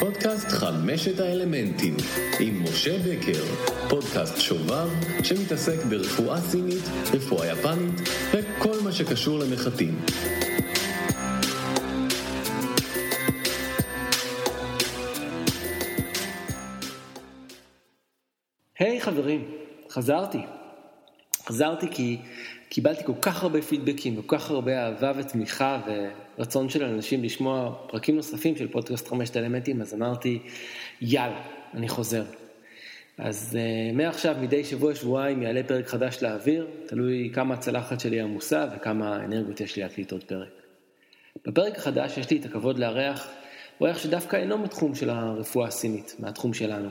פודקאסט חמשת האלמנטים, עם משה בקר, פודקאסט שובב שמתעסק ברפואה סינית, רפואה יפנית וכל מה שקשור למחטים. היי hey, חברים, חזרתי. חזרתי כי קיבלתי כל כך הרבה פידבקים, כל כך הרבה אהבה ותמיכה ורצון של אנשים לשמוע פרקים נוספים של פודקאסט חמשת אלמנטים, אז אמרתי, יאללה, אני חוזר. אז uh, מעכשיו, מדי שבוע-שבועיים יעלה פרק חדש לאוויר, תלוי כמה הצלחת שלי עמוסה וכמה אנרגיות יש לי להקליט עוד פרק. בפרק החדש יש לי את הכבוד לארח אורח שדווקא אינו מתחום של הרפואה הסינית, מהתחום שלנו.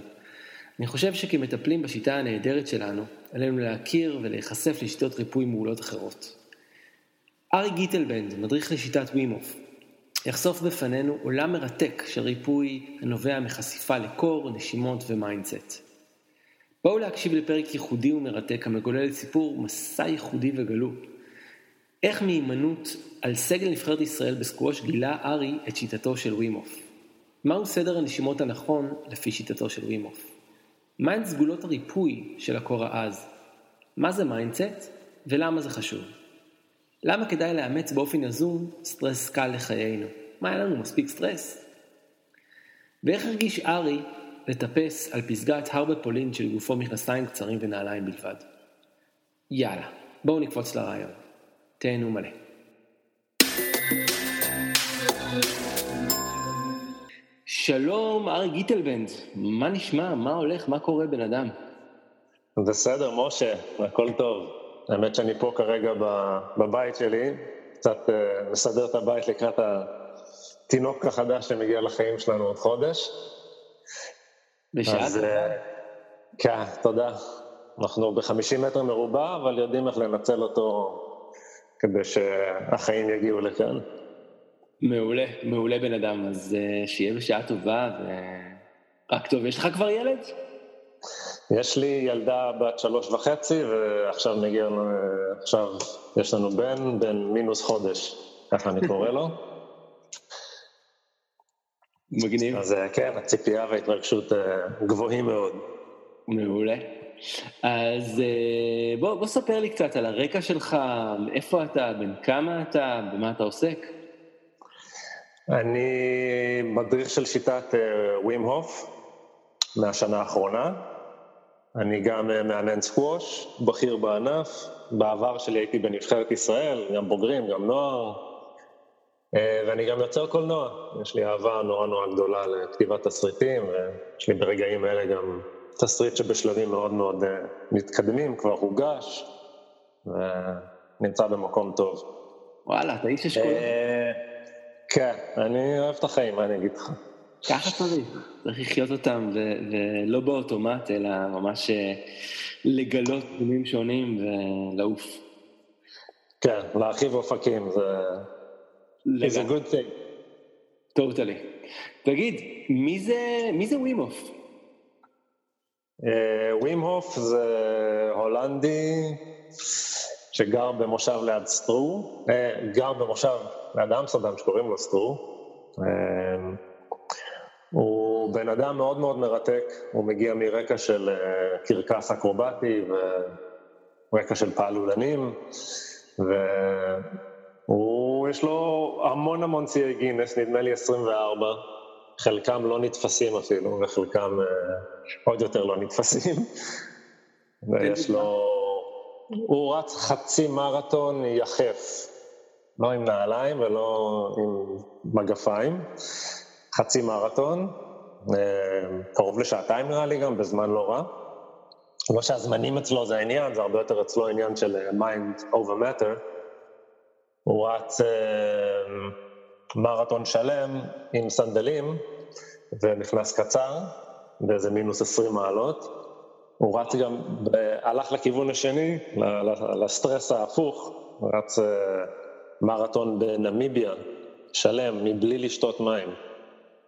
אני חושב שכמטפלים בשיטה הנהדרת שלנו, עלינו להכיר ולהיחשף לשיטות ריפוי מעולות אחרות. ארי גיטלבנד, מדריך לשיטת ווים הוף, יחשוף בפנינו עולם מרתק של ריפוי הנובע מחשיפה לקור, נשימות ו mindset. בואו להקשיב לפרק ייחודי ומרתק המגולל את סיפור מסע ייחודי וגלו. איך מהימנות על סגל נבחרת ישראל בסקווש גילה ארי את שיטתו של ווים הוף. מהו סדר הנשימות הנכון לפי שיטתו של ווים הוף? מהן סגולות הריפוי של הקור העז? מה זה mindset ולמה זה חשוב? למה כדאי לאמץ באופן יזום סטרס קל לחיינו? מה היה לנו מספיק סטרס? ואיך הרגיש ארי לטפס על פסגת הר בפולין שלגופו מכנסיים קצרים ונעליים בלבד? יאללה, בואו נקפוץ לראיון. תהנו מלא. שלום, ארי גיטלבנד, מה נשמע? מה הולך? מה קורה, בן אדם? בסדר, משה, הכל טוב. האמת שאני פה כרגע בבית שלי, קצת מסדר את הבית לקראת התינוק החדש שמגיע לחיים שלנו עוד חודש. בשעה אז, uh, כן, תודה. אנחנו ב-50 מטר מרובע, אבל יודעים איך לנצל אותו כדי שהחיים יגיעו לכאן. מעולה, מעולה בן אדם, אז uh, שיהיה בשעה טובה ורק טוב. יש לך כבר ילד? יש לי ילדה בת שלוש וחצי, ועכשיו מגיע לנו, עכשיו יש לנו בן, בן מינוס חודש, ככה אני קורא לו. מגניב. אז אה, כן, הציפייה וההתרגשות אה, גבוהים מאוד. מעולה. אז בוא, בוא ספר לי קצת על הרקע שלך, איפה אתה, בן כמה אתה, במה אתה עוסק. אני מדריך של שיטת ווים uh, הוף מהשנה האחרונה. אני גם uh, מאמן סקווש, בכיר בענף. בעבר שלי הייתי בנבחרת ישראל, גם בוגרים, גם נוער. Uh, ואני גם יוצר קולנוע. יש לי אהבה נורא נורא גדולה לכתיבת תסריטים, ויש לי ברגעים אלה גם תסריט שבשלבים מאוד מאוד מתקדמים, כבר הוגש, ונמצא במקום טוב. וואלה, אתה איש אשכול. כן, אני אוהב את החיים, מה אני אגיד לך? ככה צריך, צריך לחיות אותם, ולא באוטומט, אלא ממש אה, לגלות תחומים שונים ולעוף. כן, להרחיב אופקים, זה... זה good thing. טוטלי. תגיד, מי זה, מי זה ווימוף? ווימהוף זה הולנדי שגר במושב ליד סטרו, גר במושב ליד אמסטרדם שקוראים לו סטרו. הוא בן אדם מאוד מאוד מרתק, הוא מגיע מרקע של קרקס אקרובטי ורקע של פעלולנים, והוא, יש לו המון המון ציי גינס, נדמה לי 24, חלקם לא נתפסים אפילו, וחלקם עוד יותר לא נתפסים, ויש לו... הוא רץ חצי מרתון יחף, לא עם נעליים ולא עם מגפיים, חצי מרתון, קרוב לשעתיים נראה לי גם, בזמן לא רע. לא שהזמנים אצלו זה העניין, זה הרבה יותר אצלו עניין של mind over matter. הוא רץ מרתון שלם עם סנדלים ונכנס קצר, באיזה מינוס 20 מעלות. הוא רץ גם, הלך לכיוון השני, לסטרס ההפוך, רץ מרתון בנמיביה, שלם, מבלי לשתות מים,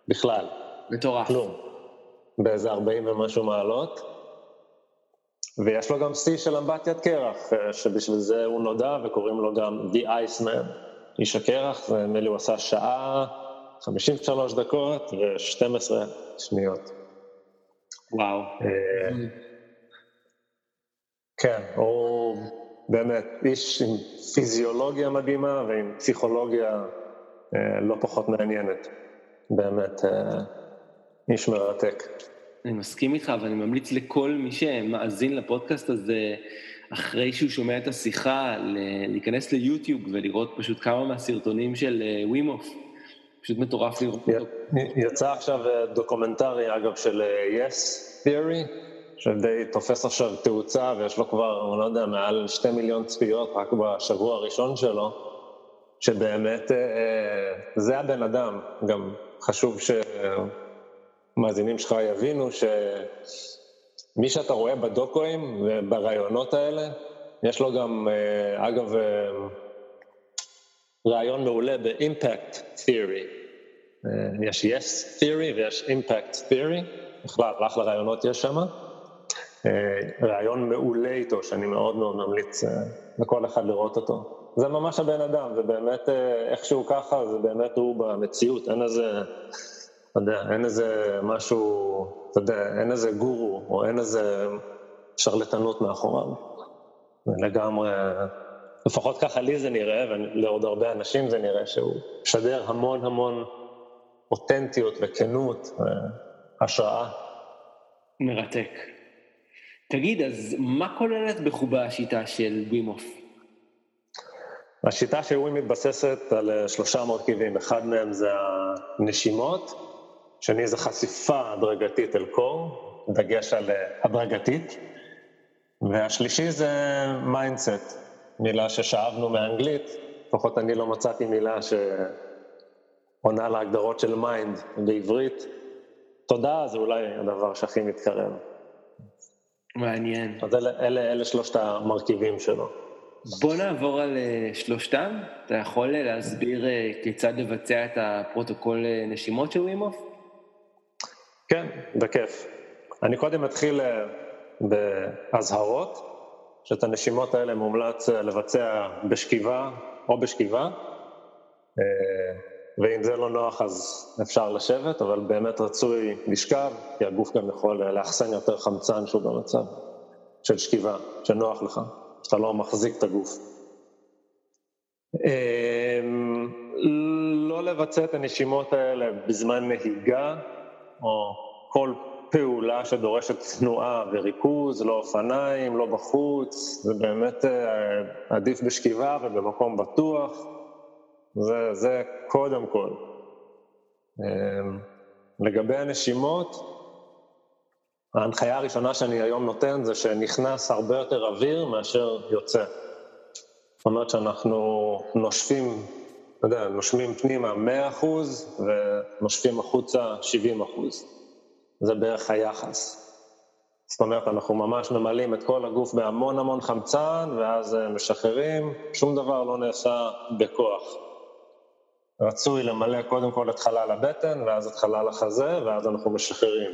בכלל. מטורף. כלום. באיזה 40 ומשהו מעלות. ויש לו גם שיא של אמבטיית קרח, שבשביל זה הוא נודע, וקוראים לו גם The Iceman, איש הקרח, נדמה לי הוא עשה שעה 53 דקות ו-12 שניות. וואו. כן, הוא באמת איש עם פיזיולוגיה מדהימה ועם פסיכולוגיה לא פחות מעניינת. באמת איש מרתק. אני מסכים איתך, ואני ממליץ לכל מי שמאזין לפודקאסט הזה, אחרי שהוא שומע את השיחה, להיכנס ליוטיוב ולראות פשוט כמה מהסרטונים של ווים הוף. פשוט מטורף לראות. יצא עכשיו דוקומנטרי, אגב, של Yes Theory, שדי תופס עכשיו תאוצה, ויש לו כבר, אני לא יודע, מעל שתי מיליון צפיות רק בשבוע הראשון שלו, שבאמת זה הבן אדם. גם חשוב שמאזינים שלך יבינו שמי שאתה רואה בדוקואים וברעיונות האלה, יש לו גם, אגב, רעיון מעולה ב-impact theory. יש yes theory ויש impact theory, בכלל, אחלה רעיונות יש שם. רעיון מעולה איתו, שאני מאוד מאוד ממליץ לכל אחד לראות אותו. זה ממש הבן אדם, ובאמת איכשהו ככה, זה באמת הוא במציאות, אין איזה, אתה יודע, אין איזה משהו, אתה יודע, אין איזה גורו, או אין איזה שרלטנות מאחוריו. לגמרי, לפחות ככה לי זה נראה, ולעוד הרבה אנשים זה נראה שהוא משדר המון המון אותנטיות וכנות והשראה. מרתק. תגיד, אז מה כוללת בחובה השיטה של ווים הוף? השיטה של ווים מתבססת על שלושה מרכיבים, אחד מהם זה הנשימות, שני זה חשיפה הדרגתית אל קור, דגש על הדרגתית, והשלישי זה mindset, מילה ששאבנו מאנגלית, לפחות אני לא מצאתי מילה שעונה להגדרות של mind בעברית. תודה זה אולי הדבר שהכי מתקרב. מעניין. אז אלה, אלה, אלה שלושת המרכיבים שלו. בוא נעבור על שלושתם. אתה יכול להסביר כיצד לבצע את הפרוטוקול נשימות של ווימוף? כן, בכיף. אני קודם אתחיל באזהרות, שאת הנשימות האלה מומלץ לבצע בשכיבה או בשכיבה, ואם זה לא נוח אז אפשר לשבת, אבל באמת רצוי לשכב, כי הגוף גם יכול לאחסן יותר חמצן שהוא במצב של שכיבה, שנוח לך, שאתה לא מחזיק את הגוף. לא לבצע את הנשימות האלה בזמן נהיגה, או כל פעולה שדורשת תנועה וריכוז, לא אופניים, לא בחוץ, זה באמת עדיף בשכיבה ובמקום בטוח. זה, זה קודם כל. לגבי הנשימות, ההנחיה הראשונה שאני היום נותן זה שנכנס הרבה יותר אוויר מאשר יוצא. זאת אומרת שאנחנו נושפים, אתה יודע, נושמים פנימה 100% ונושפים החוצה 70%. זה בערך היחס. זאת אומרת, אנחנו ממש ממלאים את כל הגוף בהמון המון חמצן, ואז משחררים, שום דבר לא נעשה בכוח. רצוי למלא קודם כל את חלל הבטן, ואז את חלל החזה, ואז אנחנו משחררים,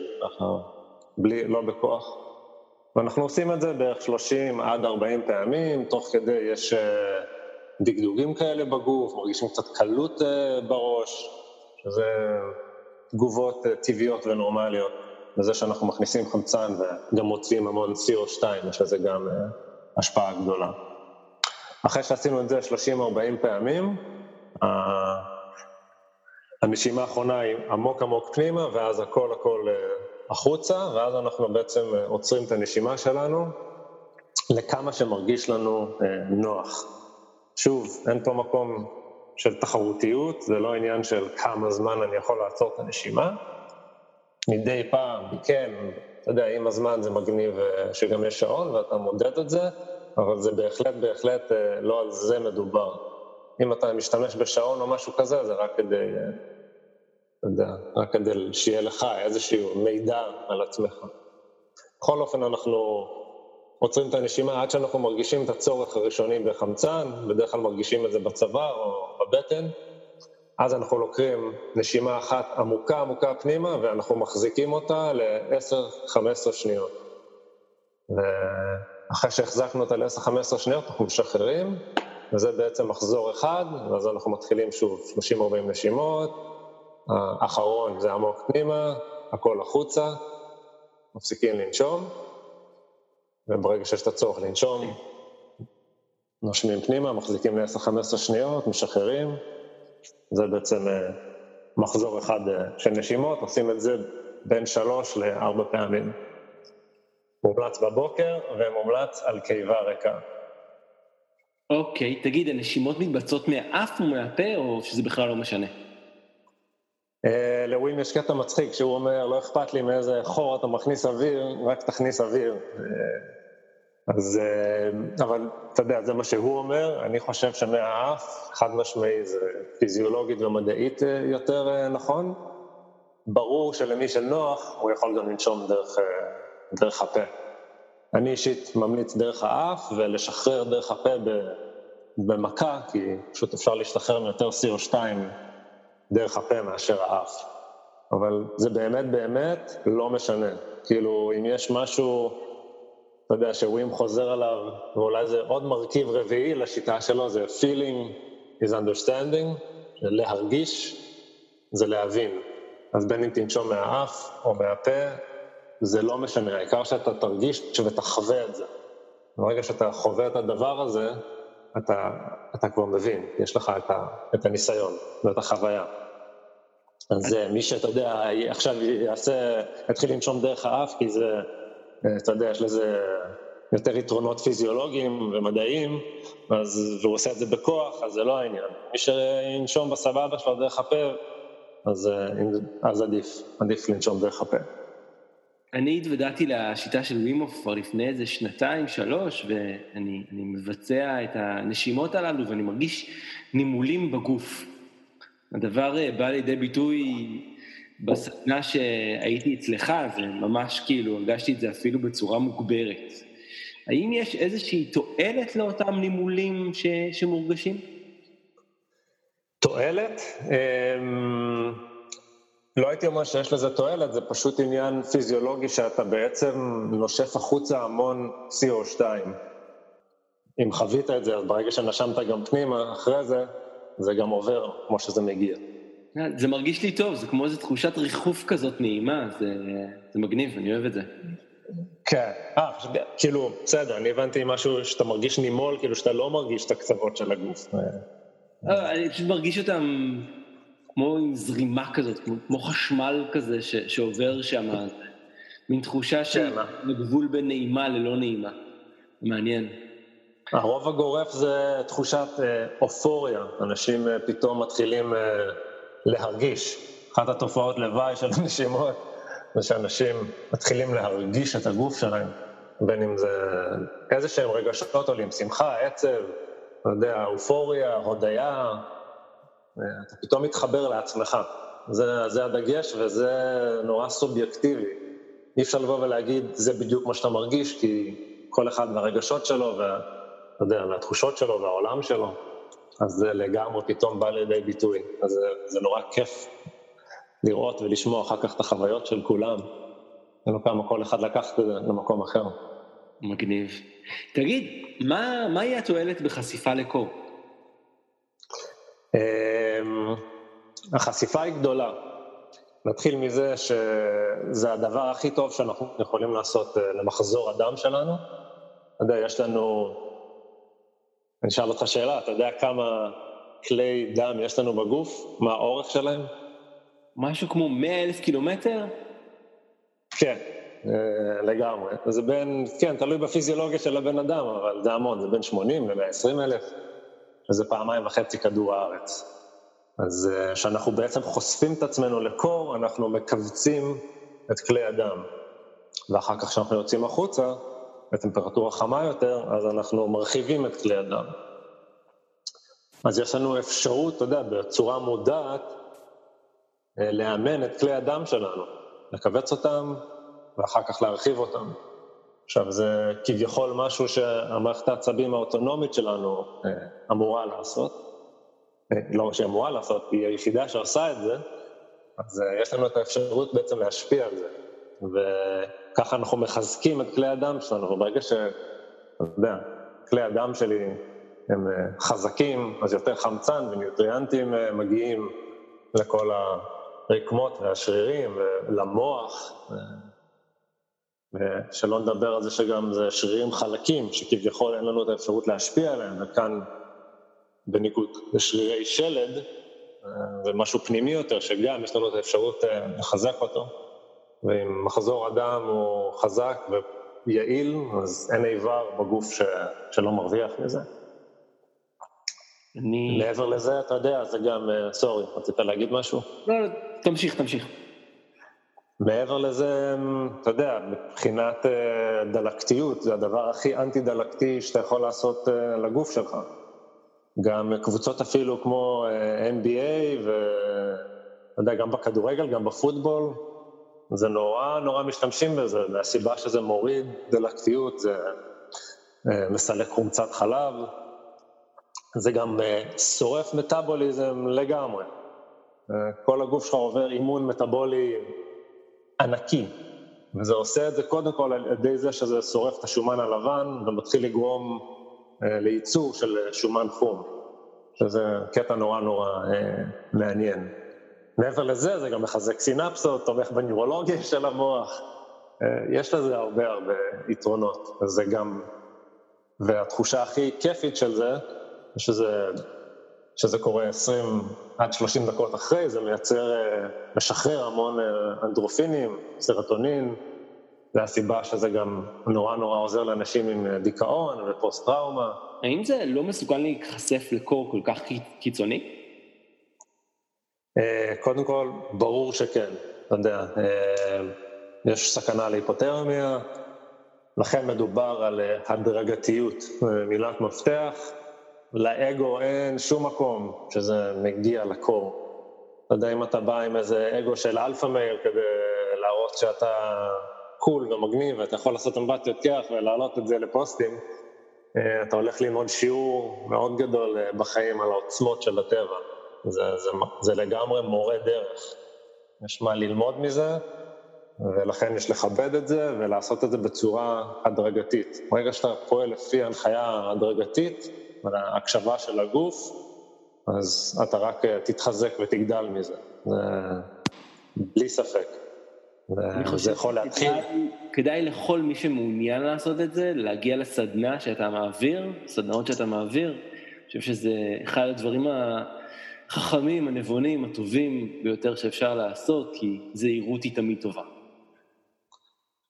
בלי, לא בכוח. ואנחנו עושים את זה בערך 30 עד 40 פעמים, תוך כדי יש דגדוגים כאלה בגוף, מרגישים קצת קלות בראש, שזה תגובות טבעיות ונורמליות לזה שאנחנו מכניסים חמצן וגם מוציאים המון CO2, יש לזה גם השפעה גדולה. אחרי שעשינו את זה 30-40 פעמים, הנשימה האחרונה היא עמוק עמוק פנימה, ואז הכל הכל החוצה, ואז אנחנו בעצם עוצרים את הנשימה שלנו לכמה שמרגיש לנו נוח. שוב, אין פה מקום של תחרותיות, זה לא עניין של כמה זמן אני יכול לעצור את הנשימה. מדי פעם, כן, אתה יודע, עם הזמן זה מגניב שגם יש שעון ואתה מודד את זה, אבל זה בהחלט, בהחלט לא על זה מדובר. אם אתה משתמש בשעון או משהו כזה, זה רק כדי, אתה יודע, רק כדי שיהיה לך איזשהו מידע על עצמך. בכל אופן, אנחנו עוצרים את הנשימה עד שאנחנו מרגישים את הצורך הראשוני בחמצן, בדרך כלל מרגישים את זה בצוואר או בבטן, אז אנחנו לוקחים נשימה אחת עמוקה עמוקה פנימה, ואנחנו מחזיקים אותה ל-10-15 שניות. ואחרי שהחזקנו אותה ל-10-15 שניות, אנחנו משחררים, וזה בעצם מחזור אחד, ואז אנחנו מתחילים שוב 30-40 נשימות, האחרון זה עמוק פנימה, הכל החוצה, מפסיקים לנשום, וברגע שיש את הצורך לנשום, נושמים פנימה, מחזיקים ל-10-15 שניות, משחררים, זה בעצם אה, מחזור אחד אה, של נשימות, עושים את זה בין שלוש לארבע פעמים. מומלץ בבוקר ומומלץ על קיבה ריקה. אוקיי, תגיד, הנשימות מתבצעות מהאף או מהפה, או שזה בכלל לא משנה? אה, לווים יש קטע מצחיק, שהוא אומר, לא אכפת לי מאיזה חור אתה מכניס אוויר, רק תכניס אוויר. אה, אז, אה, אבל אתה יודע, זה מה שהוא אומר, אני חושב שמהאף, חד משמעי, זה פיזיולוגית ומדעית יותר נכון. ברור שלמי שנוח, הוא יכול גם לנשום דרך, דרך הפה. אני אישית ממליץ דרך האף ולשחרר דרך הפה במכה, כי פשוט אפשר להשתחרר מיותר CO2 דרך הפה מאשר האף. אבל זה באמת באמת לא משנה. כאילו, אם יש משהו, אתה יודע, שווים חוזר עליו, ואולי זה עוד מרכיב רביעי לשיטה שלו, זה feeling is understanding, להרגיש זה להבין. אז בין אם תנשום מהאף או מהפה, זה לא משנה, העיקר שאתה תרגיש ותחווה את זה. ברגע שאתה חווה את הדבר הזה, אתה, אתה כבר מבין, יש לך את, ה, את הניסיון ואת החוויה. אז אה, מי שאתה יודע, עכשיו יעשה, יתחיל לנשום דרך האף, כי זה, אתה יודע, יש לזה יותר יתרונות פיזיולוגיים ומדעיים, אז, והוא עושה את זה בכוח, אז זה לא העניין. מי שינשום בסבבה שלו דרך הפה, אז, אה, אז עדיף, עדיף לנשום דרך הפה. אני התוודעתי לשיטה של וימוף כבר לפני איזה שנתיים, שלוש, ואני מבצע את הנשימות הללו ואני מרגיש נימולים בגוף. הדבר אה, בא לידי ביטוי בסדנה שהייתי אצלך, וממש כאילו הרגשתי את זה אפילו בצורה מוגברת. האם יש איזושהי תועלת לאותם נימולים ש... שמורגשים? תועלת? אמ, לא הייתי אומר שיש לזה תועלת, זה פשוט עניין פיזיולוגי שאתה בעצם נושף החוצה המון CO2. אם חווית את זה, אז ברגע שנשמת גם פנימה, אחרי זה, זה גם עובר כמו שזה מגיע. זה מרגיש לי טוב, זה כמו איזו תחושת ריחוף כזאת נעימה, זה, זה מגניב, אני אוהב את זה. כן, אה, כאילו, בסדר, אני הבנתי משהו שאתה מרגיש נימול, כאילו שאתה לא מרגיש את הקצוות של הגוף. אה, אני פשוט מרגיש אותם כמו עם זרימה כזאת, כמו, כמו חשמל כזה ש, שעובר שם, מין תחושה של כן, גבול בין נעימה ללא נעימה. מעניין. הרוב הגורף זה תחושת אה, אופוריה, אנשים אה, פתאום מתחילים אה, להרגיש. אחת התופעות לוואי של הנשימות זה שאנשים מתחילים להרגיש את הגוף שלהם, בין אם זה איזה שהם רגשות עולים, שמחה, עצב, אתה יודע, אופוריה, הודיה, אתה פתאום מתחבר לעצמך. זה, זה הדגש וזה נורא סובייקטיבי. אי אפשר לבוא ולהגיד, זה בדיוק מה שאתה מרגיש, כי כל אחד והרגשות שלו, וה, אתה יודע, והתחושות שלו והעולם שלו, אז זה לגמרי פתאום בא לידי ביטוי. אז זה, זה נורא כיף לראות ולשמוע אחר כך את החוויות של כולם. לו כמה כל אחד לקח את זה למקום אחר. מגניב. תגיד, מה, מהי התועלת בחשיפה לקור? אמ, החשיפה היא גדולה. נתחיל מזה שזה הדבר הכי טוב שאנחנו יכולים לעשות אה, למחזור הדם שלנו. אתה יודע, יש לנו, אני אשאל אותך שאלה, אתה יודע כמה כלי דם יש לנו בגוף? מה האורך שלהם? משהו כמו 100 אלף קילומטר? כן, אה, לגמרי. זה בין, כן, תלוי בפיזיולוגיה של הבן אדם, אבל זה המון, זה בין 80 ל-120 אלף. וזה פעמיים וחצי כדור הארץ. אז אה, כשאנחנו בעצם חושפים את עצמנו לקור, אנחנו מכווצים את כלי הדם. ואחר כך כשאנחנו יוצאים החוצה, בטמפרטורה חמה יותר, אז אנחנו מרחיבים את כלי הדם. אז יש לנו אפשרות, אתה יודע, בצורה מודעת, אה, לאמן את כלי הדם שלנו, לכווץ אותם ואחר כך להרחיב אותם. עכשיו, זה כביכול משהו שהמערכת העצבים האוטונומית שלנו אה, אמורה לעשות. אה, לא שהיא אמורה לעשות, היא היחידה שעושה את זה, אז אה, יש לנו את האפשרות בעצם להשפיע על זה. וככה אנחנו מחזקים את כלי הדם שלנו, וברגע ש... אתה יודע, כלי הדם שלי הם חזקים, אז יותר חמצן וניוטריאנטים מגיעים לכל. הרקמות והשרירים ולמוח, ושלא נדבר על זה שגם זה שרירים חלקים, שכביכול אין לנו את האפשרות להשפיע עליהם, וכאן בניגוד לשרירי שלד, זה משהו פנימי יותר, שגם יש לנו את האפשרות לחזק אותו, ואם מחזור הדם הוא חזק ויעיל, אז אין איבר בגוף ש... שלא מרוויח מזה. אני... מעבר לזה, אתה יודע, זה גם, אה, סורי, רצית להגיד משהו? לא, לא, תמשיך, תמשיך. מעבר לזה, אתה יודע, מבחינת אה, דלקתיות, זה הדבר הכי אנטי-דלקתי שאתה יכול לעשות אה, לגוף שלך. גם קבוצות אפילו כמו NBA, ואתה יודע, גם בכדורגל, גם בפוטבול, זה נורא נורא משתמשים בזה, מהסיבה שזה מוריד דלקתיות, זה מסלק חומצת חלב, זה גם שורף מטאבוליזם לגמרי. כל הגוף שלך עובר אימון מטאבולי ענקי, וזה עושה את זה קודם כל על ידי זה שזה שורף את השומן הלבן ומתחיל לגרום uh, לייצור של שומן חום, שזה קטע נורא נורא uh, מעניין. מעבר לזה, זה גם מחזק סינפסות, תומך בניורולוגיה של המוח, יש לזה הרבה הרבה יתרונות, וזה גם, והתחושה הכי כיפית של זה, שזה, שזה קורה 20 עד 30 דקות אחרי, זה מייצר, אה, משחרר המון אה, אנדרופינים, סרטונין, זה הסיבה שזה גם נורא נורא עוזר לאנשים עם אה, דיכאון ופוסט-טראומה. האם זה לא מסוכן להיחשף לקור כל כך קיצוני? קודם כל, ברור שכן, אתה יודע, יש סכנה להיפותרמיה, לכן מדובר על הדרגתיות, מילת מפתח, לאגו אין שום מקום שזה מגיע לקור. לא יודע אם אתה בא עם איזה אגו של אלפא מייל כדי להראות שאתה cool ומגניב ואתה יכול לעשות אמבטיות קרח ולהעלות את זה לפוסטים, אה, אתה הולך ללמוד שיעור מאוד גדול אה, בחיים על העוצמות של הטבע. זה, זה, זה לגמרי מורה דרך. יש מה ללמוד מזה, ולכן יש לכבד את זה ולעשות את זה בצורה הדרגתית. ברגע שאתה פועל לפי הנחיה הדרגתית, ההקשבה של הגוף, אז אתה רק אה, תתחזק ותגדל מזה, זה בלי ספק. וזה יכול להתחיל. כדאי, כדאי לכל מי שמעוניין לעשות את זה, להגיע לסדנה שאתה מעביר, סדנאות שאתה מעביר. אני חושב שזה אחד הדברים החכמים, הנבונים, הטובים ביותר שאפשר לעשות, כי זהירות היא תמיד טובה.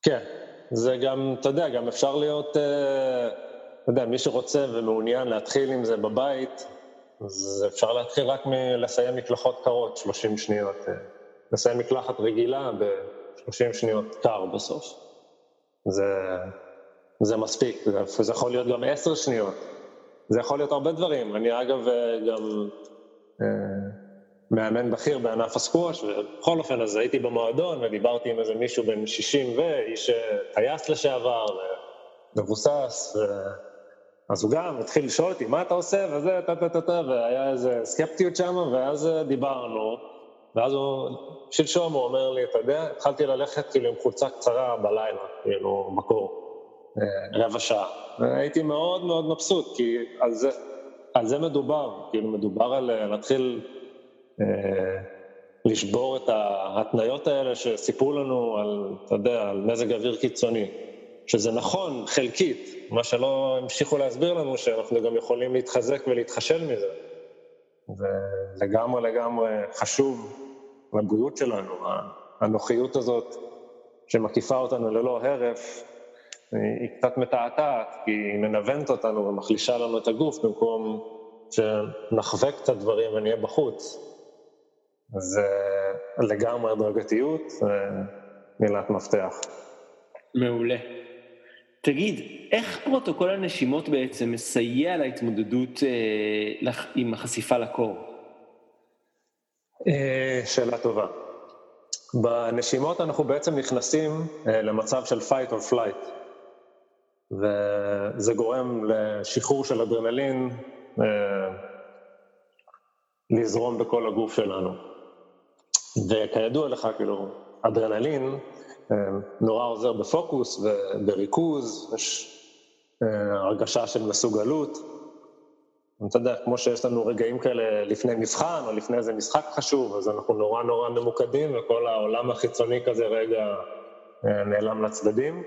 כן, זה גם, אתה יודע, גם אפשר להיות... Uh... אתה יודע, מי שרוצה ומעוניין להתחיל עם זה בבית, אז אפשר להתחיל רק מלסיים מקלחות קרות, 30 שניות. אה, לסיים מקלחת רגילה ב-30 שניות קר בסוף. זה, זה מספיק, זה, זה יכול להיות גם 10 שניות. זה יכול להיות הרבה דברים. אני אגב אה, גם אה, מאמן בכיר בענף הסקווש, ובכל אופן אז הייתי במועדון ודיברתי עם איזה מישהו בן 60 ואיש אה, טייס לשעבר, מבוסס, אז הוא גם התחיל לשאול אותי, מה אתה עושה, וזה, טה-טה-טה, והיה איזה סקפטיות שם, ואז דיברנו, ואז הוא, שלשום הוא אומר לי, אתה יודע, התחלתי ללכת כאילו עם חולצה קצרה בלילה, כאילו, בקור, אה, רבע שעה. והייתי מאוד מאוד מבסוט, כי על זה, על זה מדובר, כאילו, מדובר על אה, להתחיל אה, לשבור את ההתניות האלה שסיפרו לנו על, אתה יודע, על מזג אוויר קיצוני. שזה נכון חלקית, מה שלא המשיכו להסביר לנו, שאנחנו גם יכולים להתחזק ולהתחשל מזה. ולגמרי לגמרי חשוב לבריאות שלנו, הנוחיות הזאת שמקיפה אותנו ללא הרף, היא קצת מתעתעת, כי היא מנוונת אותנו ומחלישה לנו את הגוף במקום שנחווה קצת דברים ונהיה בחוץ. זה לגמרי הדרגתיות, מילת מפתח. מעולה. תגיד, איך פרוטוקול הנשימות בעצם מסייע להתמודדות אה, עם החשיפה לקור? אה, שאלה טובה. בנשימות אנחנו בעצם נכנסים אה, למצב של fight or flight, וזה גורם לשחרור של אדרנלין אה, לזרום בכל הגוף שלנו. וכידוע לך, כאילו, אדרנלין נורא עוזר בפוקוס ובריכוז, יש אה, הרגשה של מסוגלות, אתה יודע, כמו שיש לנו רגעים כאלה לפני מבחן או לפני איזה משחק חשוב, אז אנחנו נורא נורא ממוקדים וכל העולם החיצוני כזה רגע אה, נעלם לצדדים,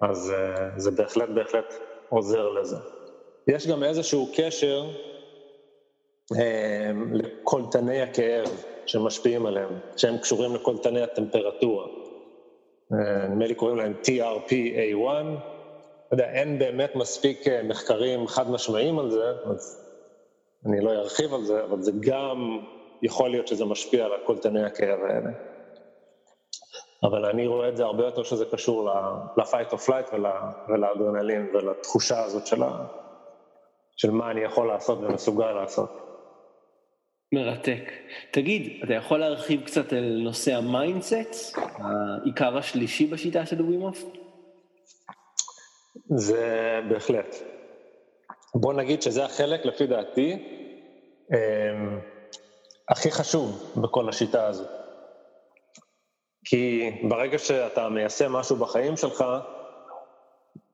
אז אה, זה בהחלט בהחלט עוזר לזה. יש גם איזשהו קשר אה, לקולטני הכאב שמשפיעים עליהם, שהם קשורים לקולטני הטמפרטורה. נדמה לי קוראים להם TRPA1, אתה יודע, אין באמת מספיק מחקרים חד משמעיים על זה, אז אני לא ארחיב על זה, אבל זה גם יכול להיות שזה משפיע על הקולטני הכאב האלה. אבל אני רואה את זה הרבה יותר שזה קשור ל-fight or flight ולאדרנלין ולתחושה הזאת של, של מה אני יכול לעשות ומסוגל לעשות. מרתק. תגיד, אתה יכול להרחיב קצת על נושא ה mindset, העיקר השלישי בשיטה של ווים הוף? זה בהחלט. בוא נגיד שזה החלק, לפי דעתי, אמ, הכי חשוב בכל השיטה הזאת. כי ברגע שאתה מיישם משהו בחיים שלך,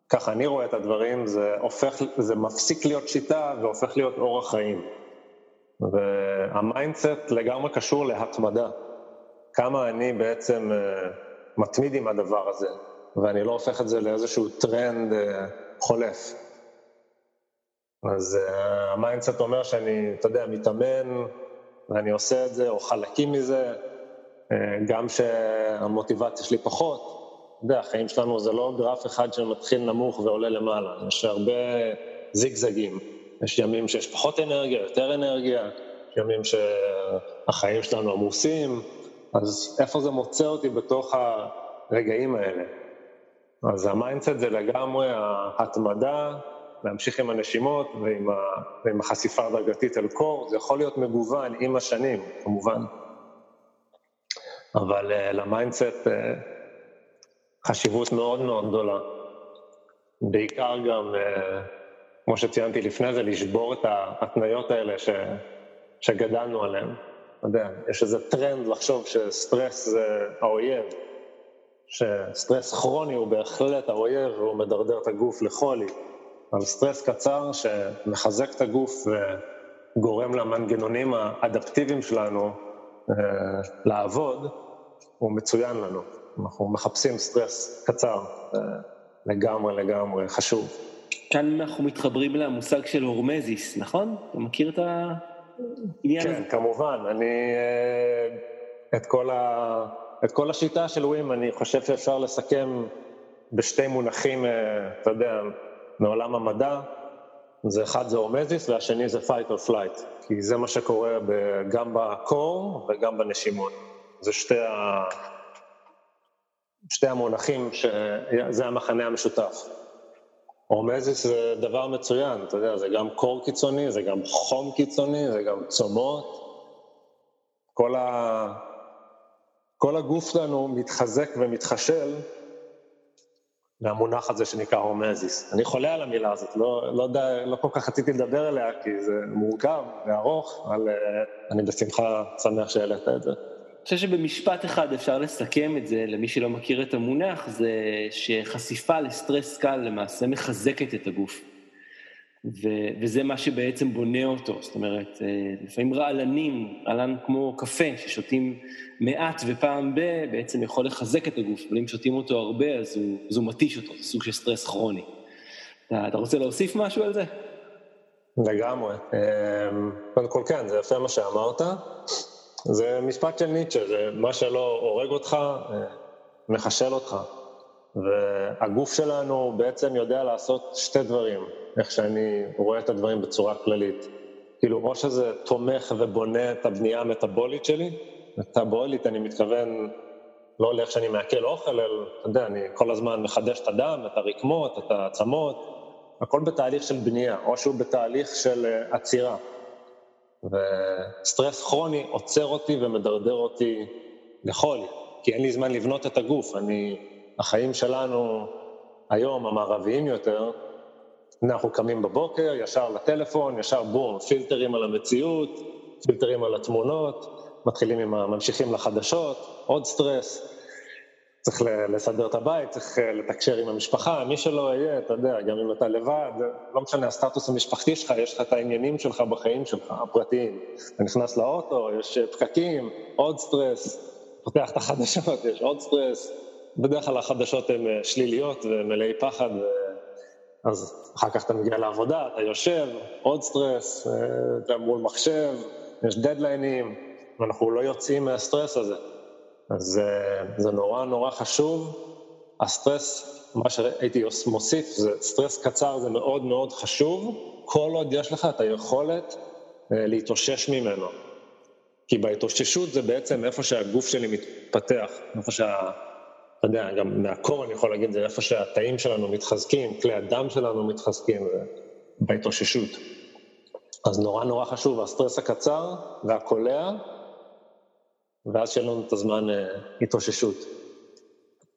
ככה אני רואה את הדברים, זה הופך, זה מפסיק להיות שיטה והופך להיות אורח חיים. וה mindset לגמרי קשור להתמדה. כמה אני בעצם uh, מתמיד עם הדבר הזה, ואני לא הופך את זה לאיזשהו טרנד uh, חולף. אז ה mindset אומר שאני, אתה יודע, מתאמן ואני עושה את זה, או חלקים מזה, גם שהמוטיבציה שלי פחות. אתה יודע, החיים שלנו זה לא גרף אחד שמתחיל נמוך ועולה למעלה, יש הרבה זיגזגים. יש ימים שיש פחות אנרגיה, יותר אנרגיה, ימים שהחיים שלנו עמוסים, אז איפה זה מוצא אותי בתוך הרגעים האלה? אז ה mindset זה לגמרי ההתמדה, להמשיך עם הנשימות ועם, ה, ועם החשיפה הדרגתית אל קור, זה יכול להיות מגוון עם השנים, כמובן. אבל uh, ל mindset uh, חשיבות מאוד מאוד גדולה. בעיקר גם, uh, כמו שציינתי לפני זה, לשבור את ההתניות האלה ש, שגדלנו עליהן. אתה יודע, יש איזה טרנד לחשוב שסטרס זה האויב, שסטרס כרוני הוא בהחלט האויב והוא מדרדר את הגוף לחולי. אבל סטרס קצר שמחזק את הגוף וגורם למנגנונים האדפטיביים שלנו אה, לעבוד, הוא מצוין לנו. אנחנו מחפשים סטרס קצר, אה, לגמרי לגמרי חשוב. כאן אנחנו מתחברים למושג של הורמזיס, נכון? אתה מכיר את העניין כן, הזה? כן, כמובן. אני, אה, את כל, ה, את כל השיטה של ווים, אני חושב שאפשר לסכם בשתי מונחים, אתה יודע, מעולם המדע, זה אחד זה הורמזיס והשני זה fight or flight, כי זה מה שקורה גם בקור וגם בנשימות. זה שתי, ה... שתי המונחים שזה המחנה המשותף. הורמזיס זה דבר מצוין, אתה יודע, זה גם קור קיצוני, זה גם חום קיצוני, זה גם צומות. כל, ה... כל הגוף שלנו מתחזק ומתחשל מהמונח הזה שנקרא הומזיס. אני חולה על המילה הזאת, לא, לא, יודע, לא כל כך רציתי לדבר עליה, כי זה מורכב וארוך, אבל uh, אני בשמחה שמח שהעלית את זה. חושב שבמשפט אחד אפשר לסכם את זה, למי שלא מכיר את המונח, זה שחשיפה לסטרס קל למעשה מחזקת את הגוף. ו- וזה מה שבעצם בונה אותו, זאת אומרת, אה, לפעמים רעלנים, רעלן כמו קפה, ששותים מעט ופעם ב, בעצם יכול לחזק את הגוף, אבל אם שותים אותו הרבה, אז הוא, אז הוא מתיש אותו, זה סוג של סטרס כרוני. אתה, אתה רוצה להוסיף משהו על זה? לגמרי. אמ, קודם כל כן, זה יפה מה שאמרת. זה משפט של ניטשה, זה מה שלא הורג אותך, אה, מחשל אותך. והגוף שלנו בעצם יודע לעשות שתי דברים. איך שאני רואה את הדברים בצורה כללית. כאילו, או שזה תומך ובונה את הבנייה המטבולית שלי, מטבולית אני מתכוון לא לאיך שאני מעכל אוכל, אלא, אתה יודע, אני כל הזמן מחדש את הדם, את הרקמות, את העצמות, הכל בתהליך של בנייה, או שהוא בתהליך של אה, עצירה. וסטרס כרוני עוצר אותי ומדרדר אותי לחולי, כי אין לי זמן לבנות את הגוף. אני, החיים שלנו היום, המערביים יותר, אנחנו קמים בבוקר, ישר לטלפון, ישר בום, פילטרים על המציאות, פילטרים על התמונות, מתחילים עם, ממשיכים לחדשות, עוד סטרס. צריך לסדר את הבית, צריך אה, לתקשר עם המשפחה, מי שלא יהיה, אתה יודע, גם אם אתה לבד, לא משנה הסטטוס המשפחתי שלך, יש לך את העניינים שלך בחיים שלך, הפרטיים. אתה נכנס לאוטו, יש פקקים, עוד סטרס, פותח את החדשות, יש עוד סטרס. בדרך כלל החדשות הן אה, שליליות ומלאי פחד, אז אחר כך אתה מגיע לעבודה, אתה יושב, עוד סטרס, אה, אתה מול מחשב, יש דדליינים, ואנחנו לא יוצאים מהסטרס הזה. אז אה, זה נורא נורא חשוב. הסטרס, מה שהייתי מוסיף, זה סטרס קצר זה מאוד מאוד חשוב, כל עוד יש לך את היכולת אה, להתאושש ממנו. כי בהתאוששות זה בעצם איפה שהגוף שלי מתפתח, איפה שה... אתה יודע, גם מהקור אני יכול להגיד, זה איפה שהתאים שלנו מתחזקים, כלי הדם שלנו מתחזקים, בהתאוששות. אז נורא נורא חשוב הסטרס הקצר והקולע, ואז שיהיה לנו את הזמן אה, התאוששות.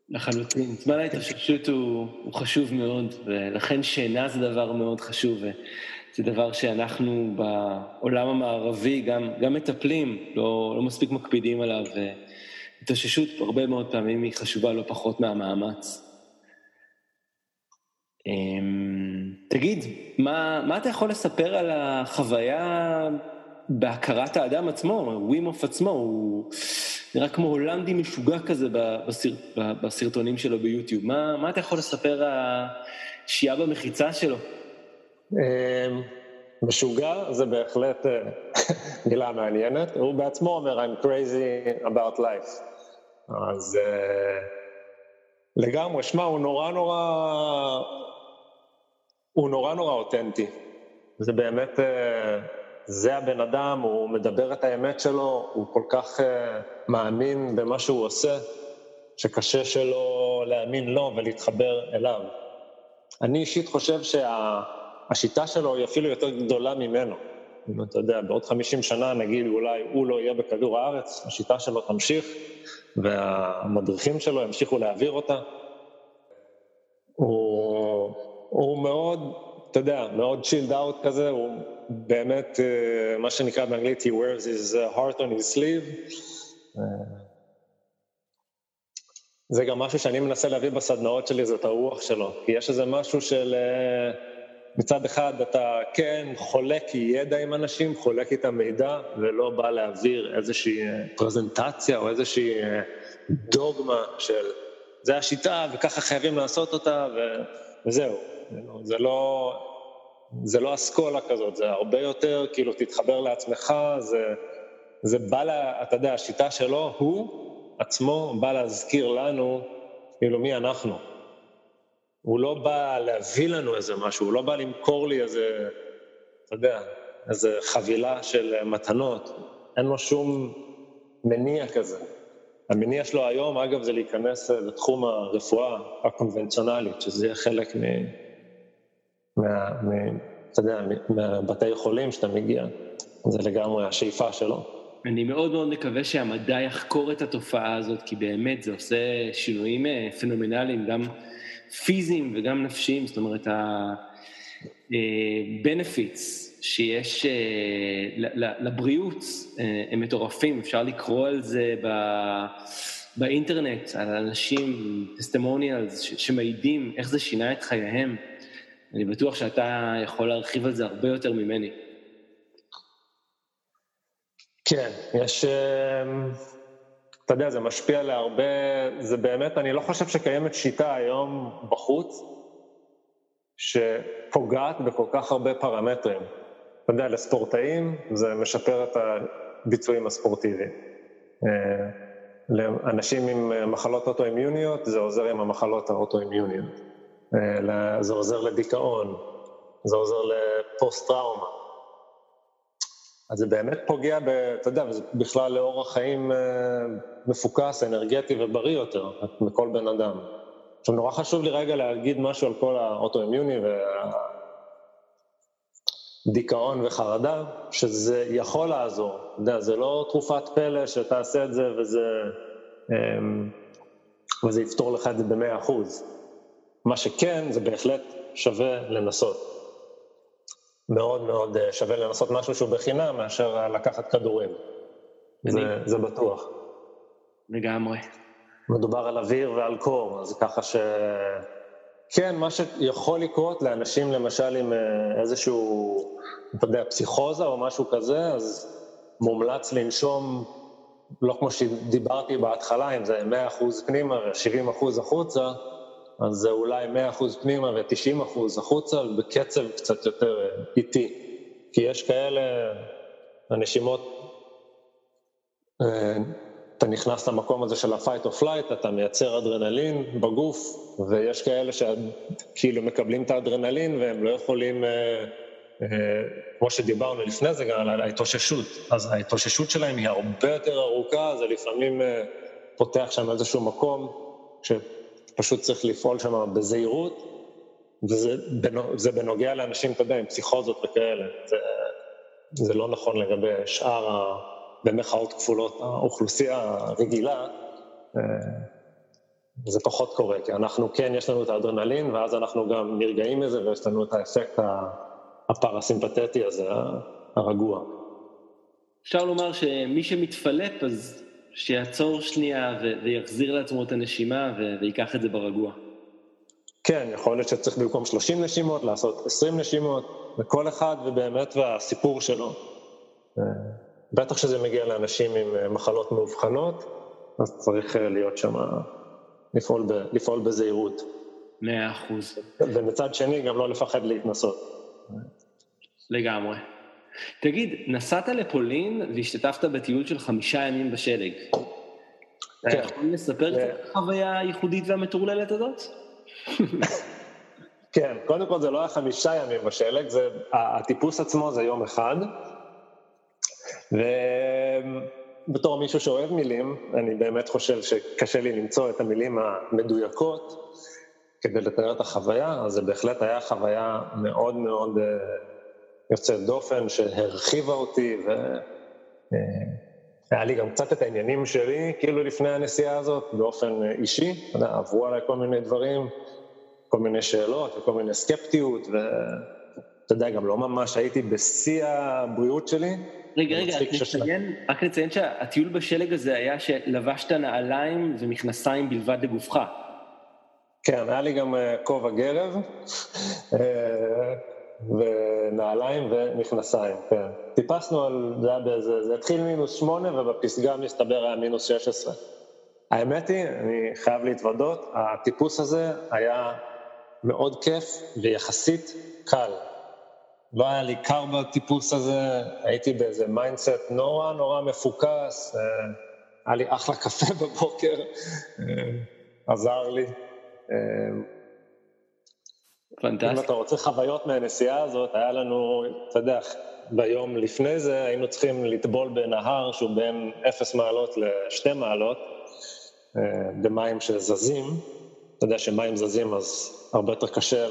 לחלוטין. זמן ההתאוששות הוא, הוא חשוב מאוד, ולכן שינה זה דבר מאוד חשוב. זה דבר שאנחנו בעולם המערבי גם, גם מטפלים, לא, לא מספיק מקפידים עליו. התאוששות הרבה מאוד פעמים היא חשובה לא פחות מהמאמץ. אמ, תגיד, מה, מה אתה יכול לספר על החוויה בהכרת האדם עצמו, ווימוף עצמו, הוא נראה כמו הולנדי משוגע כזה בסר, בסרטונים שלו ביוטיוב. מה, מה אתה יכול לספר על השיעה במחיצה שלו? אמ, משוגע זה בהחלט אה, מילה מעניינת. הוא בעצמו אומר, I'm crazy about life. אז uh, לגמרי, שמע, הוא נורא נורא, הוא נורא נורא אותנטי. זה באמת, uh, זה הבן אדם, הוא מדבר את האמת שלו, הוא כל כך uh, מאמין במה שהוא עושה, שקשה שלו להאמין לו ולהתחבר אליו. אני אישית חושב שהשיטה שה, שלו היא אפילו יותר גדולה ממנו. אם אתה יודע, בעוד 50 שנה נגיד אולי הוא לא יהיה בכדור הארץ, השיטה שלו תמשיך, והמדריכים שלו ימשיכו להעביר אותה. הוא, הוא מאוד, אתה יודע, מאוד chilled out כזה, הוא באמת, אה, מה שנקרא באנגלית, he wears his heart on his sleeve. אה, זה גם משהו שאני מנסה להביא בסדנאות שלי, זאת הרוח שלו. כי יש איזה משהו של... אה, מצד אחד אתה כן חולק ידע עם אנשים, חולק איתם מידע, ולא בא להעביר איזושהי פרזנטציה או איזושהי דוגמה של זה השיטה וככה חייבים לעשות אותה ו... וזהו. זה לא, זה לא אסכולה כזאת, זה הרבה יותר, כאילו, תתחבר לעצמך, זה, זה בא, לה, אתה יודע, השיטה שלו, הוא עצמו בא להזכיר לנו, כאילו, מי אנחנו. הוא לא בא להביא לנו איזה משהו, הוא לא בא למכור לי איזה, אתה יודע, איזה חבילה של מתנות. אין לו שום מניע כזה. המניע שלו היום, אגב, זה להיכנס לתחום הרפואה הקונבנציונלית, שזה יהיה חלק מ... מה... אתה יודע, מהבתי חולים שאתה מגיע. זה לגמרי השאיפה שלו. אני מאוד מאוד מקווה שהמדע יחקור את התופעה הזאת, כי באמת זה עושה שינויים אה, פנומנליים, גם פיזיים וגם נפשיים, זאת אומרת, ה-benefits שיש אה, לבריאות אה, הם מטורפים, אפשר לקרוא על זה באינטרנט, על אנשים, טסטימוניאלס, שמעידים איך זה שינה את חייהם. אני בטוח שאתה יכול להרחיב על זה הרבה יותר ממני. כן, יש... אה, אתה יודע, זה משפיע להרבה, זה באמת, אני לא חושב שקיימת שיטה היום בחוץ שפוגעת בכל כך הרבה פרמטרים. אתה יודע, לספורטאים זה משפר את הביצועים הספורטיביים. אה, לאנשים עם מחלות אוטואימיוניות זה עוזר עם המחלות האוטואימיוניות. אה, זה עוזר לדיכאון, זה עוזר לפוסט-טראומה. אז זה באמת פוגע, ב, אתה יודע, בכלל לאורח חיים אה, מפוקס, אנרגטי ובריא יותר מכל בן אדם. עכשיו, נורא חשוב לי רגע להגיד משהו על כל האוטואימיוני והדיכאון וחרדה, שזה יכול לעזור. אתה יודע, זה לא תרופת פלא שתעשה את זה וזה, אמ, וזה יפתור לך את זה במאה אחוז. מה שכן, זה בהחלט שווה לנסות. מאוד מאוד אה, שווה לנסות משהו שהוא בחינם מאשר לקחת כדורים. זה, זה בטוח. לגמרי. מדובר על אוויר ועל קור, אז ככה ש... כן, מה שיכול לקרות לאנשים למשל עם אה, איזשהו, אתה יודע, פסיכוזה או משהו כזה, אז מומלץ לנשום, לא כמו שדיברתי בהתחלה, אם זה 100% פנימה ו-70% החוצה, אז זה אולי 100% פנימה ו-90% החוצה, בקצב קצת יותר אה, איטי. כי יש כאלה, הנשימות, אה, אתה נכנס למקום הזה של ה-fight or flight, אתה מייצר אדרנלין בגוף, ויש כאלה שכאילו מקבלים את האדרנלין והם לא יכולים, אה, כמו שדיברנו לפני זה, גם על ההתאוששות. אז ההתאוששות שלהם היא הרבה יותר ארוכה, זה לפעמים פותח שם איזשהו מקום שפשוט צריך לפעול שם בזהירות, וזה בנוגע לאנשים, אתה יודע, עם פסיכוזות וכאלה. זה, זה לא נכון לגבי שאר ה... במחאות כפולות, האוכלוסייה הרגילה, אה, זה פחות קורה, כי אנחנו כן, יש לנו את האדרנלין, ואז אנחנו גם נרגעים מזה, ויש לנו את האפקט הפרסימפטי הזה, הרגוע. אפשר לומר שמי שמתפלפ, אז שיעצור שנייה ויחזיר לעצמו את הנשימה ויקח את זה ברגוע. כן, יכול להיות שצריך במקום 30 נשימות לעשות 20 נשימות, וכל אחד ובאמת והסיפור שלו. אה, בטח שזה מגיע לאנשים עם אה, מחלות מאובחנות, אז צריך אה, להיות שם, לפעול, ב, לפעול בזהירות. מאה אחוז. ומצד שני, גם לא לפחד להתנסות. לגמרי. תגיד, נסעת לפולין והשתתפת בטיול של חמישה ימים בשלג. כן. אתה יכול לספר קצת על החוויה הייחודית והמטורללת הזאת? כן, קודם כל זה לא היה חמישה ימים בשלג, זה, הטיפוס עצמו זה יום אחד. ובתור מישהו שאוהב מילים, אני באמת חושב שקשה לי למצוא את המילים המדויקות כדי לתאר את החוויה, אז זה בהחלט היה חוויה מאוד מאוד אה, יוצאת דופן, שהרחיבה אותי, והיה אה, לי גם קצת את העניינים שלי, כאילו לפני הנסיעה הזאת, באופן אישי, אתה יודע, עברו עליי כל מיני דברים, כל מיני שאלות וכל מיני סקפטיות, ואתה יודע, גם לא ממש הייתי בשיא הבריאות שלי, רגע, רגע, רק נציין, רק נציין שהטיול בשלג הזה היה שלבשת נעליים ומכנסיים בלבד לגופך. כן, היה לי גם אה, כובע גרב, אה, ונעליים ומכנסיים, כן. טיפסנו על, זה באיזה, זה התחיל מינוס שמונה ובפסגה מסתבר היה מינוס שש עשרה. האמת היא, אני חייב להתוודות, הטיפוס הזה היה מאוד כיף ויחסית קל. לא היה לי קר בטיפוס הזה, הייתי באיזה mindset נורא נורא מפוקס, אה, היה לי אחלה קפה בבוקר, אה, עזר לי. אה, פנטסטי. אם אתה רוצה חוויות מהנסיעה הזאת, היה לנו, אתה יודע, ביום לפני זה היינו צריכים לטבול בנהר שהוא בין אפס מעלות לשתי מעלות, במים שזזים. אתה יודע שמים זזים אז הרבה יותר קשה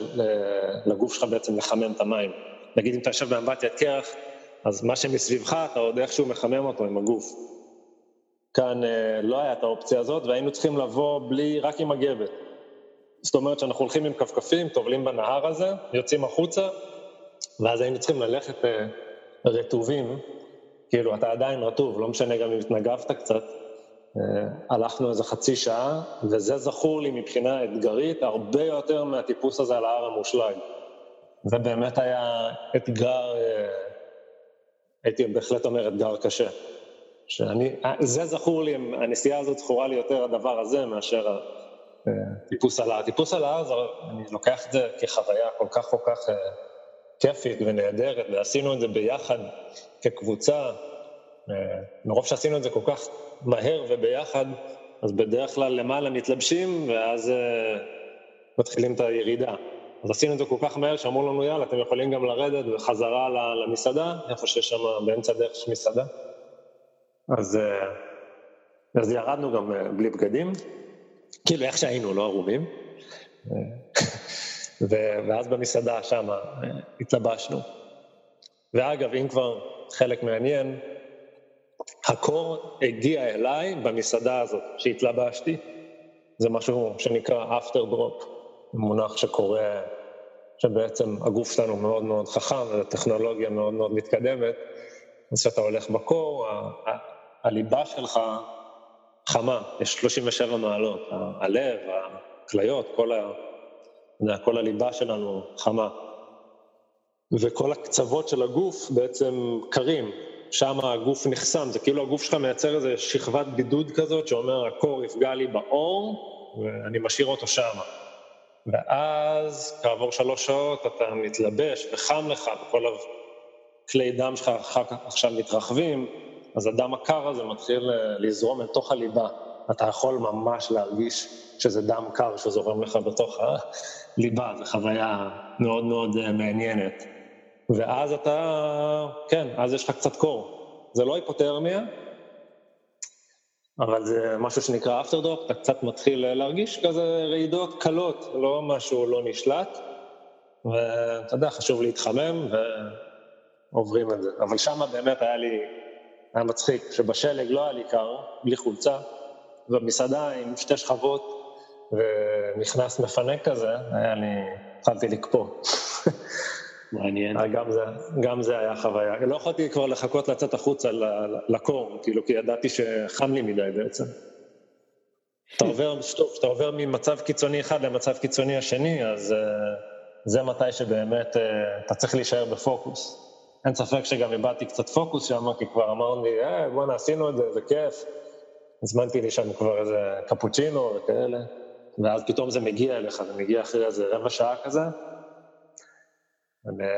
לגוף שלך בעצם לחמם את המים. נגיד אם אתה יושב באמבטיית קרח, אז מה שמסביבך, אתה עוד איכשהו מחמם אותו עם הגוף. כאן אה, לא היה את האופציה הזאת, והיינו צריכים לבוא בלי, רק עם הגבת. זאת אומרת שאנחנו הולכים עם כפכפים, טובלים בנהר הזה, יוצאים החוצה, ואז היינו צריכים ללכת אה, רטובים, כאילו, אתה עדיין רטוב, לא משנה גם אם התנגבת קצת. אה, הלכנו איזה חצי שעה, וזה זכור לי מבחינה אתגרית הרבה יותר מהטיפוס הזה על ההר המושלג. זה באמת היה אתגר, אה, הייתי בהחלט אומר אתגר קשה. שאני, זה זכור לי, הנסיעה הזאת זכורה לי יותר הדבר הזה מאשר הטיפוס על ההר. הטיפוס על ההר, אני לוקח את זה כחוויה כל כך כל כך אה, כיפית ונהדרת, ועשינו את זה ביחד כקבוצה. אה, מרוב שעשינו את זה כל כך מהר וביחד, אז בדרך כלל למעלה מתלבשים, ואז מתחילים את הירידה. אז עשינו את זה כל כך מהר שאמרו לנו, יאללה, אתם יכולים גם לרדת וחזרה למסעדה, איפה שיש שם באמצע הדרך יש מסעדה. אז, אה, אז ירדנו גם אה, בלי בגדים, כאילו איך שהיינו, לא ערומים. ואז במסעדה שם התלבשנו. ואגב, אם כבר חלק מעניין, הקור הגיע אליי במסעדה הזאת שהתלבשתי, זה משהו שנקרא after drop. מונח שקורה, שבעצם הגוף שלנו מאוד מאוד חכם וטכנולוגיה מאוד מאוד מתקדמת, אז כשאתה הולך בקור, ה- ה- הליבה שלך חמה, יש 37 מעלות, הלב, הכליות, כל, ה, כל הליבה שלנו חמה. וכל הקצוות של הגוף בעצם קרים, שם הגוף נחסם, זה כאילו הגוף שלך מייצר איזו שכבת בידוד כזאת שאומר הקור יפגע לי באור ואני משאיר אותו שם. ואז כעבור שלוש שעות אתה מתלבש וחם לך וכל הכלי דם שלך עכשיו מתרחבים, אז הדם הקר הזה מתחיל אה, לזרום אל תוך הליבה. אתה יכול ממש להרגיש שזה דם קר שזורם לך בתוך הליבה, זו חוויה מאוד מאוד אה, מעניינת. ואז אתה, כן, אז יש לך קצת קור. זה לא היפותרמיה, אבל זה משהו שנקרא אפטרדופ, אתה קצת מתחיל להרגיש כזה רעידות קלות, לא משהו לא נשלט, ואתה יודע, חשוב להתחמם ועוברים את זה. אבל שם באמת היה לי, היה מצחיק, שבשלג לא היה לי קר, בלי חולצה, במסעדה עם שתי שכבות, ונכנס מפנק כזה, היה לי, התחלתי לקפוא. מעניין. אה, גם זה, גם זה היה חוויה. לא יכולתי כבר לחכות לצאת החוצה לקור, כאילו, כי ידעתי שחם לי מדי בעצם. אתה עובר, טוב, כשאתה עובר ממצב קיצוני אחד למצב קיצוני השני, אז uh, זה מתי שבאמת uh, אתה צריך להישאר בפוקוס. אין ספק שגם איבדתי קצת פוקוס שם, כי כבר אמרנו לי, אה, בואנה, עשינו את זה, זה כיף. הזמנתי לי שם כבר איזה קפוצ'ינו וכאלה, ואז פתאום זה מגיע אליך, זה מגיע אחרי איזה רבע שעה כזה,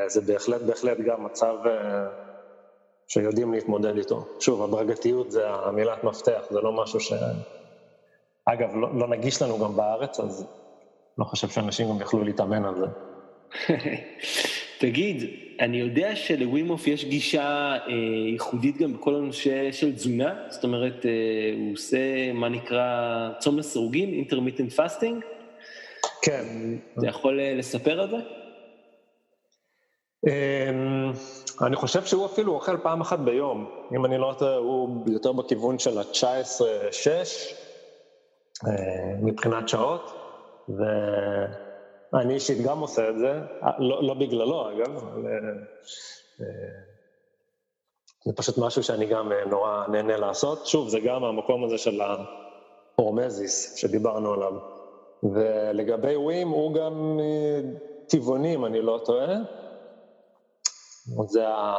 זה בהחלט, בהחלט גם מצב אה, שיודעים להתמודד איתו. שוב, הברגתיות זה המילת מפתח, זה לא משהו ש... אגב, לא, לא נגיש לנו גם בארץ, אז לא חושב שאנשים גם יוכלו להתאמן על זה. תגיד, אני יודע שלווימוף יש גישה אה, ייחודית גם בכל הנושא של תזונה, זאת אומרת, אה, הוא עושה מה נקרא צום לסירוגין, intermittent fasting. כן. אתה יכול אה, לספר על זה? אמ, אני חושב שהוא אפילו אוכל פעם אחת ביום. אם אני לא טועה, הוא יותר בכיוון של ה-19-6 אה, מבחינת שעות, ואני אישית גם עושה את זה, אה, לא, לא בגללו אגב, אבל אה, זה פשוט משהו שאני גם נורא נהנה לעשות. שוב, זה גם המקום הזה של ההורמזיס שדיברנו עליו. ולגבי ווים, הוא גם טבעוני, אם אני לא טועה. זה ה...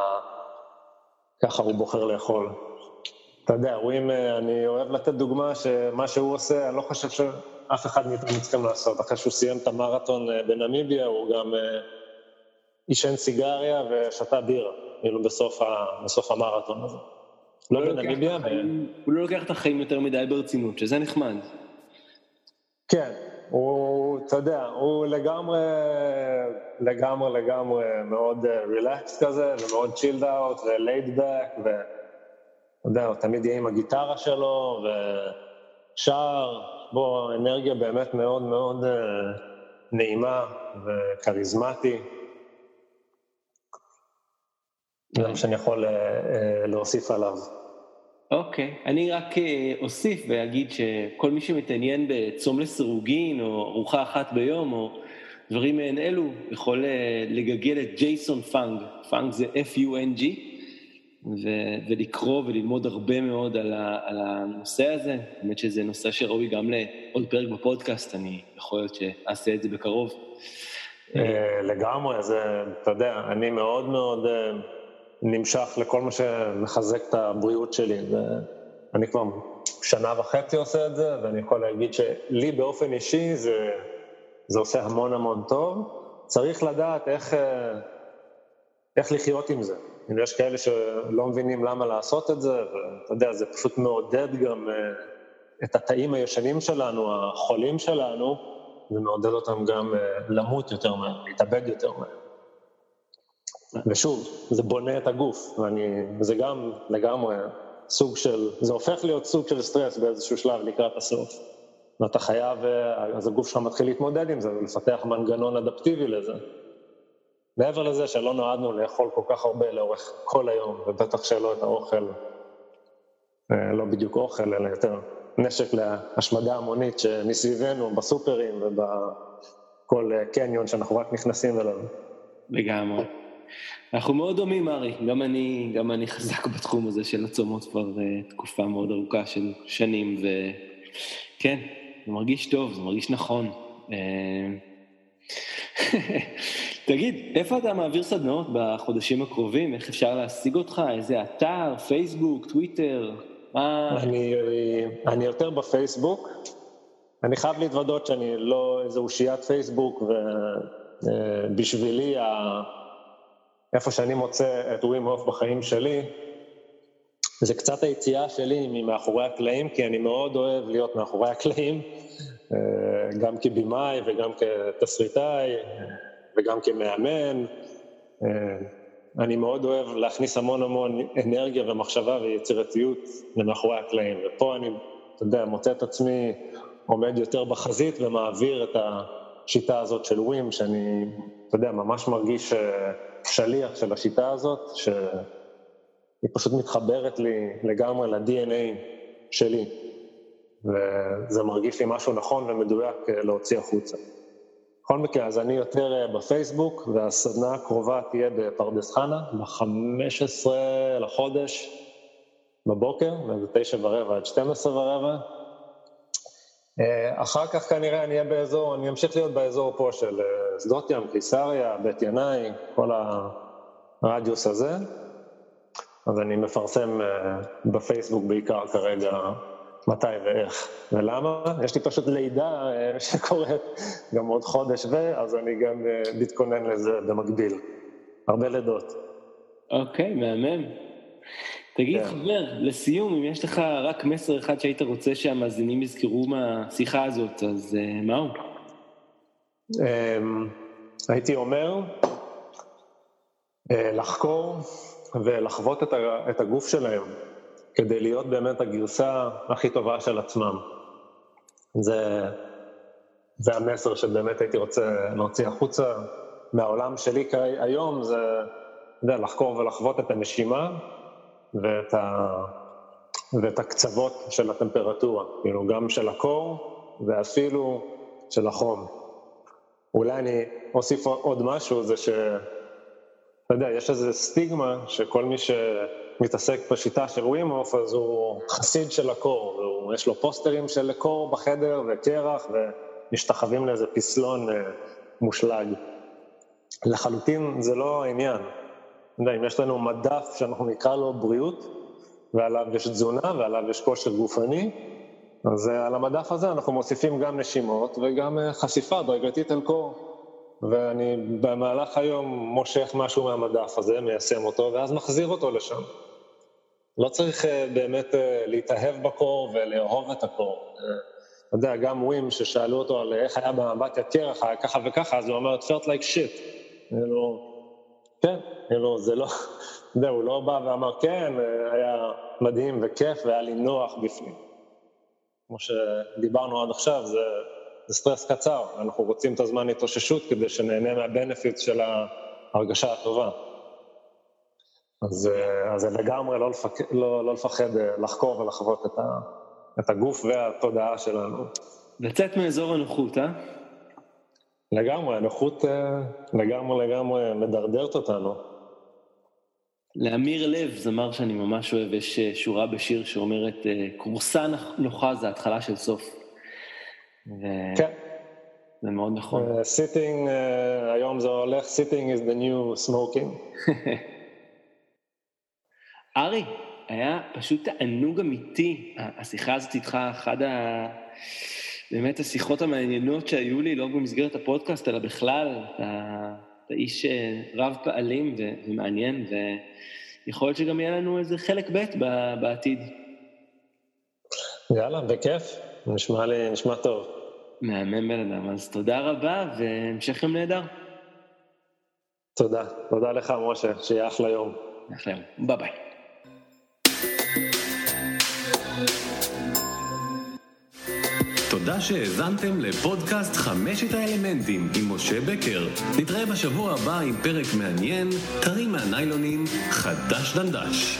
ככה הוא בוחר לאכול. אתה יודע, אה, אני אוהב לתת דוגמה שמה שהוא עושה, אני לא חושב שאף אחד מאיתנו צריכים לעשות. אחרי שהוא סיים את המרתון אה, בנמיביה, הוא גם אה, עישן סיגריה ושתה בירה, כאילו בסוף, ה... בסוף המרתון הזה. לא, לא בנמיביה. הוא לא לוקח את החיים יותר מדי ברצינות, שזה נחמד. כן, הוא, אתה יודע, הוא לגמרי, לגמרי, לגמרי מאוד רילקס אה, כזה, ומאוד צ'ילד אאוט, ולייד בק, ואתה יודע, הוא תמיד יהיה עם הגיטרה שלו, ושר, בו אנרגיה באמת מאוד מאוד אה, נעימה וכריזמטי. זה מה שאני יכול אה, להוסיף עליו. אוקיי, okay. אני רק אה, אוסיף ואגיד שכל מי שמתעניין בצום לסירוגין או ארוחה אחת ביום או דברים מעין אלו, יכול אה, לגגל את ג'ייסון פאנג, פאנג זה F-U-N-G, ו- ולקרוא וללמוד הרבה מאוד על, ה- על הנושא הזה, באמת שזה נושא שראוי גם לעוד פרק בפודקאסט, אני יכול להיות שאעשה את זה בקרוב. אה, לגמרי, זה, אתה יודע, אני מאוד מאוד... נמשך לכל מה שמחזק את הבריאות שלי. ואני כבר שנה וחצי עושה את זה, ואני יכול להגיד שלי באופן אישי זה, זה עושה המון המון טוב. צריך לדעת איך, איך לחיות עם זה. אם יש כאלה שלא מבינים למה לעשות את זה, ואתה יודע, זה פשוט מעודד גם אה, את התאים הישנים שלנו, החולים שלנו, ומעודד אותם גם אה, למות יותר מהר, להתאבד יותר מהר. ושוב, זה בונה את הגוף, ואני, זה גם לגמרי סוג של, זה הופך להיות סוג של סטרס באיזשהו שלב לקראת הסוף. ואתה חייב, אז הגוף שלך מתחיל להתמודד עם זה ולפתח מנגנון אדפטיבי לזה. מעבר לזה שלא נועדנו לאכול כל כך הרבה לאורך כל היום, ובטח שלא את האוכל, אה, לא בדיוק אוכל, אלא יותר נשק להשמדה המונית שמסביבנו, בסופרים ובכל קניון שאנחנו רק נכנסים אליו. לגמרי. אנחנו מאוד דומים, ארי. גם אני, גם אני חזק בתחום הזה של הצומות כבר uh, תקופה מאוד ארוכה של שנים, וכן, זה מרגיש טוב, זה מרגיש נכון. תגיד, איפה אתה מעביר סדנאות בחודשים הקרובים? איך אפשר להשיג אותך? איזה אתר, פייסבוק, טוויטר? מה... אני, אני יותר בפייסבוק. אני חייב להתוודות שאני לא איזה אושיית פייסבוק, ובשבילי, אה, איפה שאני מוצא את ווים אוף בחיים שלי, זה קצת היציאה שלי ממאחורי הקלעים, כי אני מאוד אוהב להיות מאחורי הקלעים, אה, גם כבימאי וגם כתסריטאי וגם כמאמן. אה, אני מאוד אוהב להכניס המון המון אנרגיה ומחשבה ויצירתיות למאחורי הקלעים, ופה אני, אתה יודע, מוצא את עצמי עומד יותר בחזית ומעביר את השיטה הזאת של ווים, שאני, אתה יודע, ממש מרגיש אה, שליח של השיטה הזאת, שהיא פשוט מתחברת לי לגמרי ל-DNA שלי, וזה מרגיש לי משהו נכון ומדויק אה, להוציא החוצה. בכל מקרה, אז אני יותר אה, בפייסבוק, והסדנה הקרובה תהיה בפרדס חנה, ב-15 לחודש בבוקר, מאיזה תשע ורבע עד 12 ורבע. אה, אחר כך כנראה אני אהיה באזור, אני אמשיך להיות באזור פה של שדות ים, קיסריה, בית ינאי, כל הרדיוס הזה. אז אני מפרסם בפייסבוק בעיקר כרגע מתי ואיך ולמה. יש לי פשוט לידה אה, שקורית גם עוד חודש ו... אז אני גם אה, מתכונן לזה במקביל. הרבה לידות. אוקיי, מהמם. תגיד, כן. חבר, לסיום, אם יש לך רק מסר אחד שהיית רוצה שהמאזינים יזכרו מהשיחה הזאת, אז uh, מהו? Um, הייתי אומר, לחקור ולחוות את הגוף שלהם. כדי להיות באמת הגרסה הכי טובה של עצמם. זה, זה המסר שבאמת הייתי רוצה להוציא החוצה מהעולם שלי היום, זה, יודע, לחקור ולחוות את הנשימה ואת, ה, ואת הקצוות של הטמפרטורה, כאילו גם של הקור ואפילו של החום. אולי אני אוסיף עוד משהו, זה ש... אתה יודע, יש איזו סטיגמה שכל מי ש... מתעסק בשיטה של ווימוף, אז הוא חסיד של הקור, יש לו פוסטרים של קור בחדר וקרח, ומשתחווים לאיזה פסלון אה, מושלג. לחלוטין זה לא העניין. יודע, אם יש לנו מדף שאנחנו נקרא לו בריאות, ועליו יש תזונה ועליו יש כושר גופני, אז אה, על המדף הזה אנחנו מוסיפים גם נשימות וגם אה, חשיפה דרגתית אל קור. ואני במהלך היום מושך משהו מהמדף הזה, מיישם אותו, ואז מחזיר אותו לשם. לא צריך אה, באמת אה, להתאהב בקור ולאהוב את הקור. אה, אתה יודע, גם ווים ששאלו אותו על איך היה באמבטיה קרח, היה ככה וככה, אז הוא אומר, it felt like shit. כאילו, כן, כאילו, זה לא, אתה יודע, הוא לא בא ואמר, כן, היה מדהים וכיף והיה לי נוח בפנים. כמו שדיברנו עד עכשיו, זה, זה סטרס קצר, אנחנו רוצים את הזמן התאוששות כדי שנהנה מהבנפיט של ההרגשה הטובה. אז, אה, אז זה לגמרי לא, לפק... לא, לא לפחד אה, לחקור ולחוות את, ה... את הגוף והתודעה שלנו. לצאת מאזור הנוחות, אה? לגמרי, הנוחות אה, לגמרי לגמרי מדרדרת אותנו. לאמיר לב, זמר שאני ממש אוהב, יש שורה בשיר שאומרת, כורסה נוחה זה התחלה של סוף. ו... כן. זה מאוד נכון. sitting, uh, uh, היום זה הולך, sitting is the new smoking. ארי, היה פשוט תענוג אמיתי, השיחה הזאת איתך, אחת ה... באמת השיחות המעניינות שהיו לי, לא במסגרת הפודקאסט, אלא בכלל, אתה, אתה איש אה, רב פעלים ו... ומעניין, ויכול להיות שגם יהיה לנו איזה חלק ב' בעתיד. יאללה, בכיף, נשמע לי, נשמע טוב. מהמם בן אדם, אז תודה רבה, והמשך יום נהדר. תודה, תודה לך, משה, שיהיה אחלה יום. אחלה יום, ביי ביי. תודה שהאזנתם לפודקאסט חמשת האלמנטים עם משה בקר. נתראה בשבוע הבא עם פרק מעניין, טרי מהניילונים, חדש דנדש.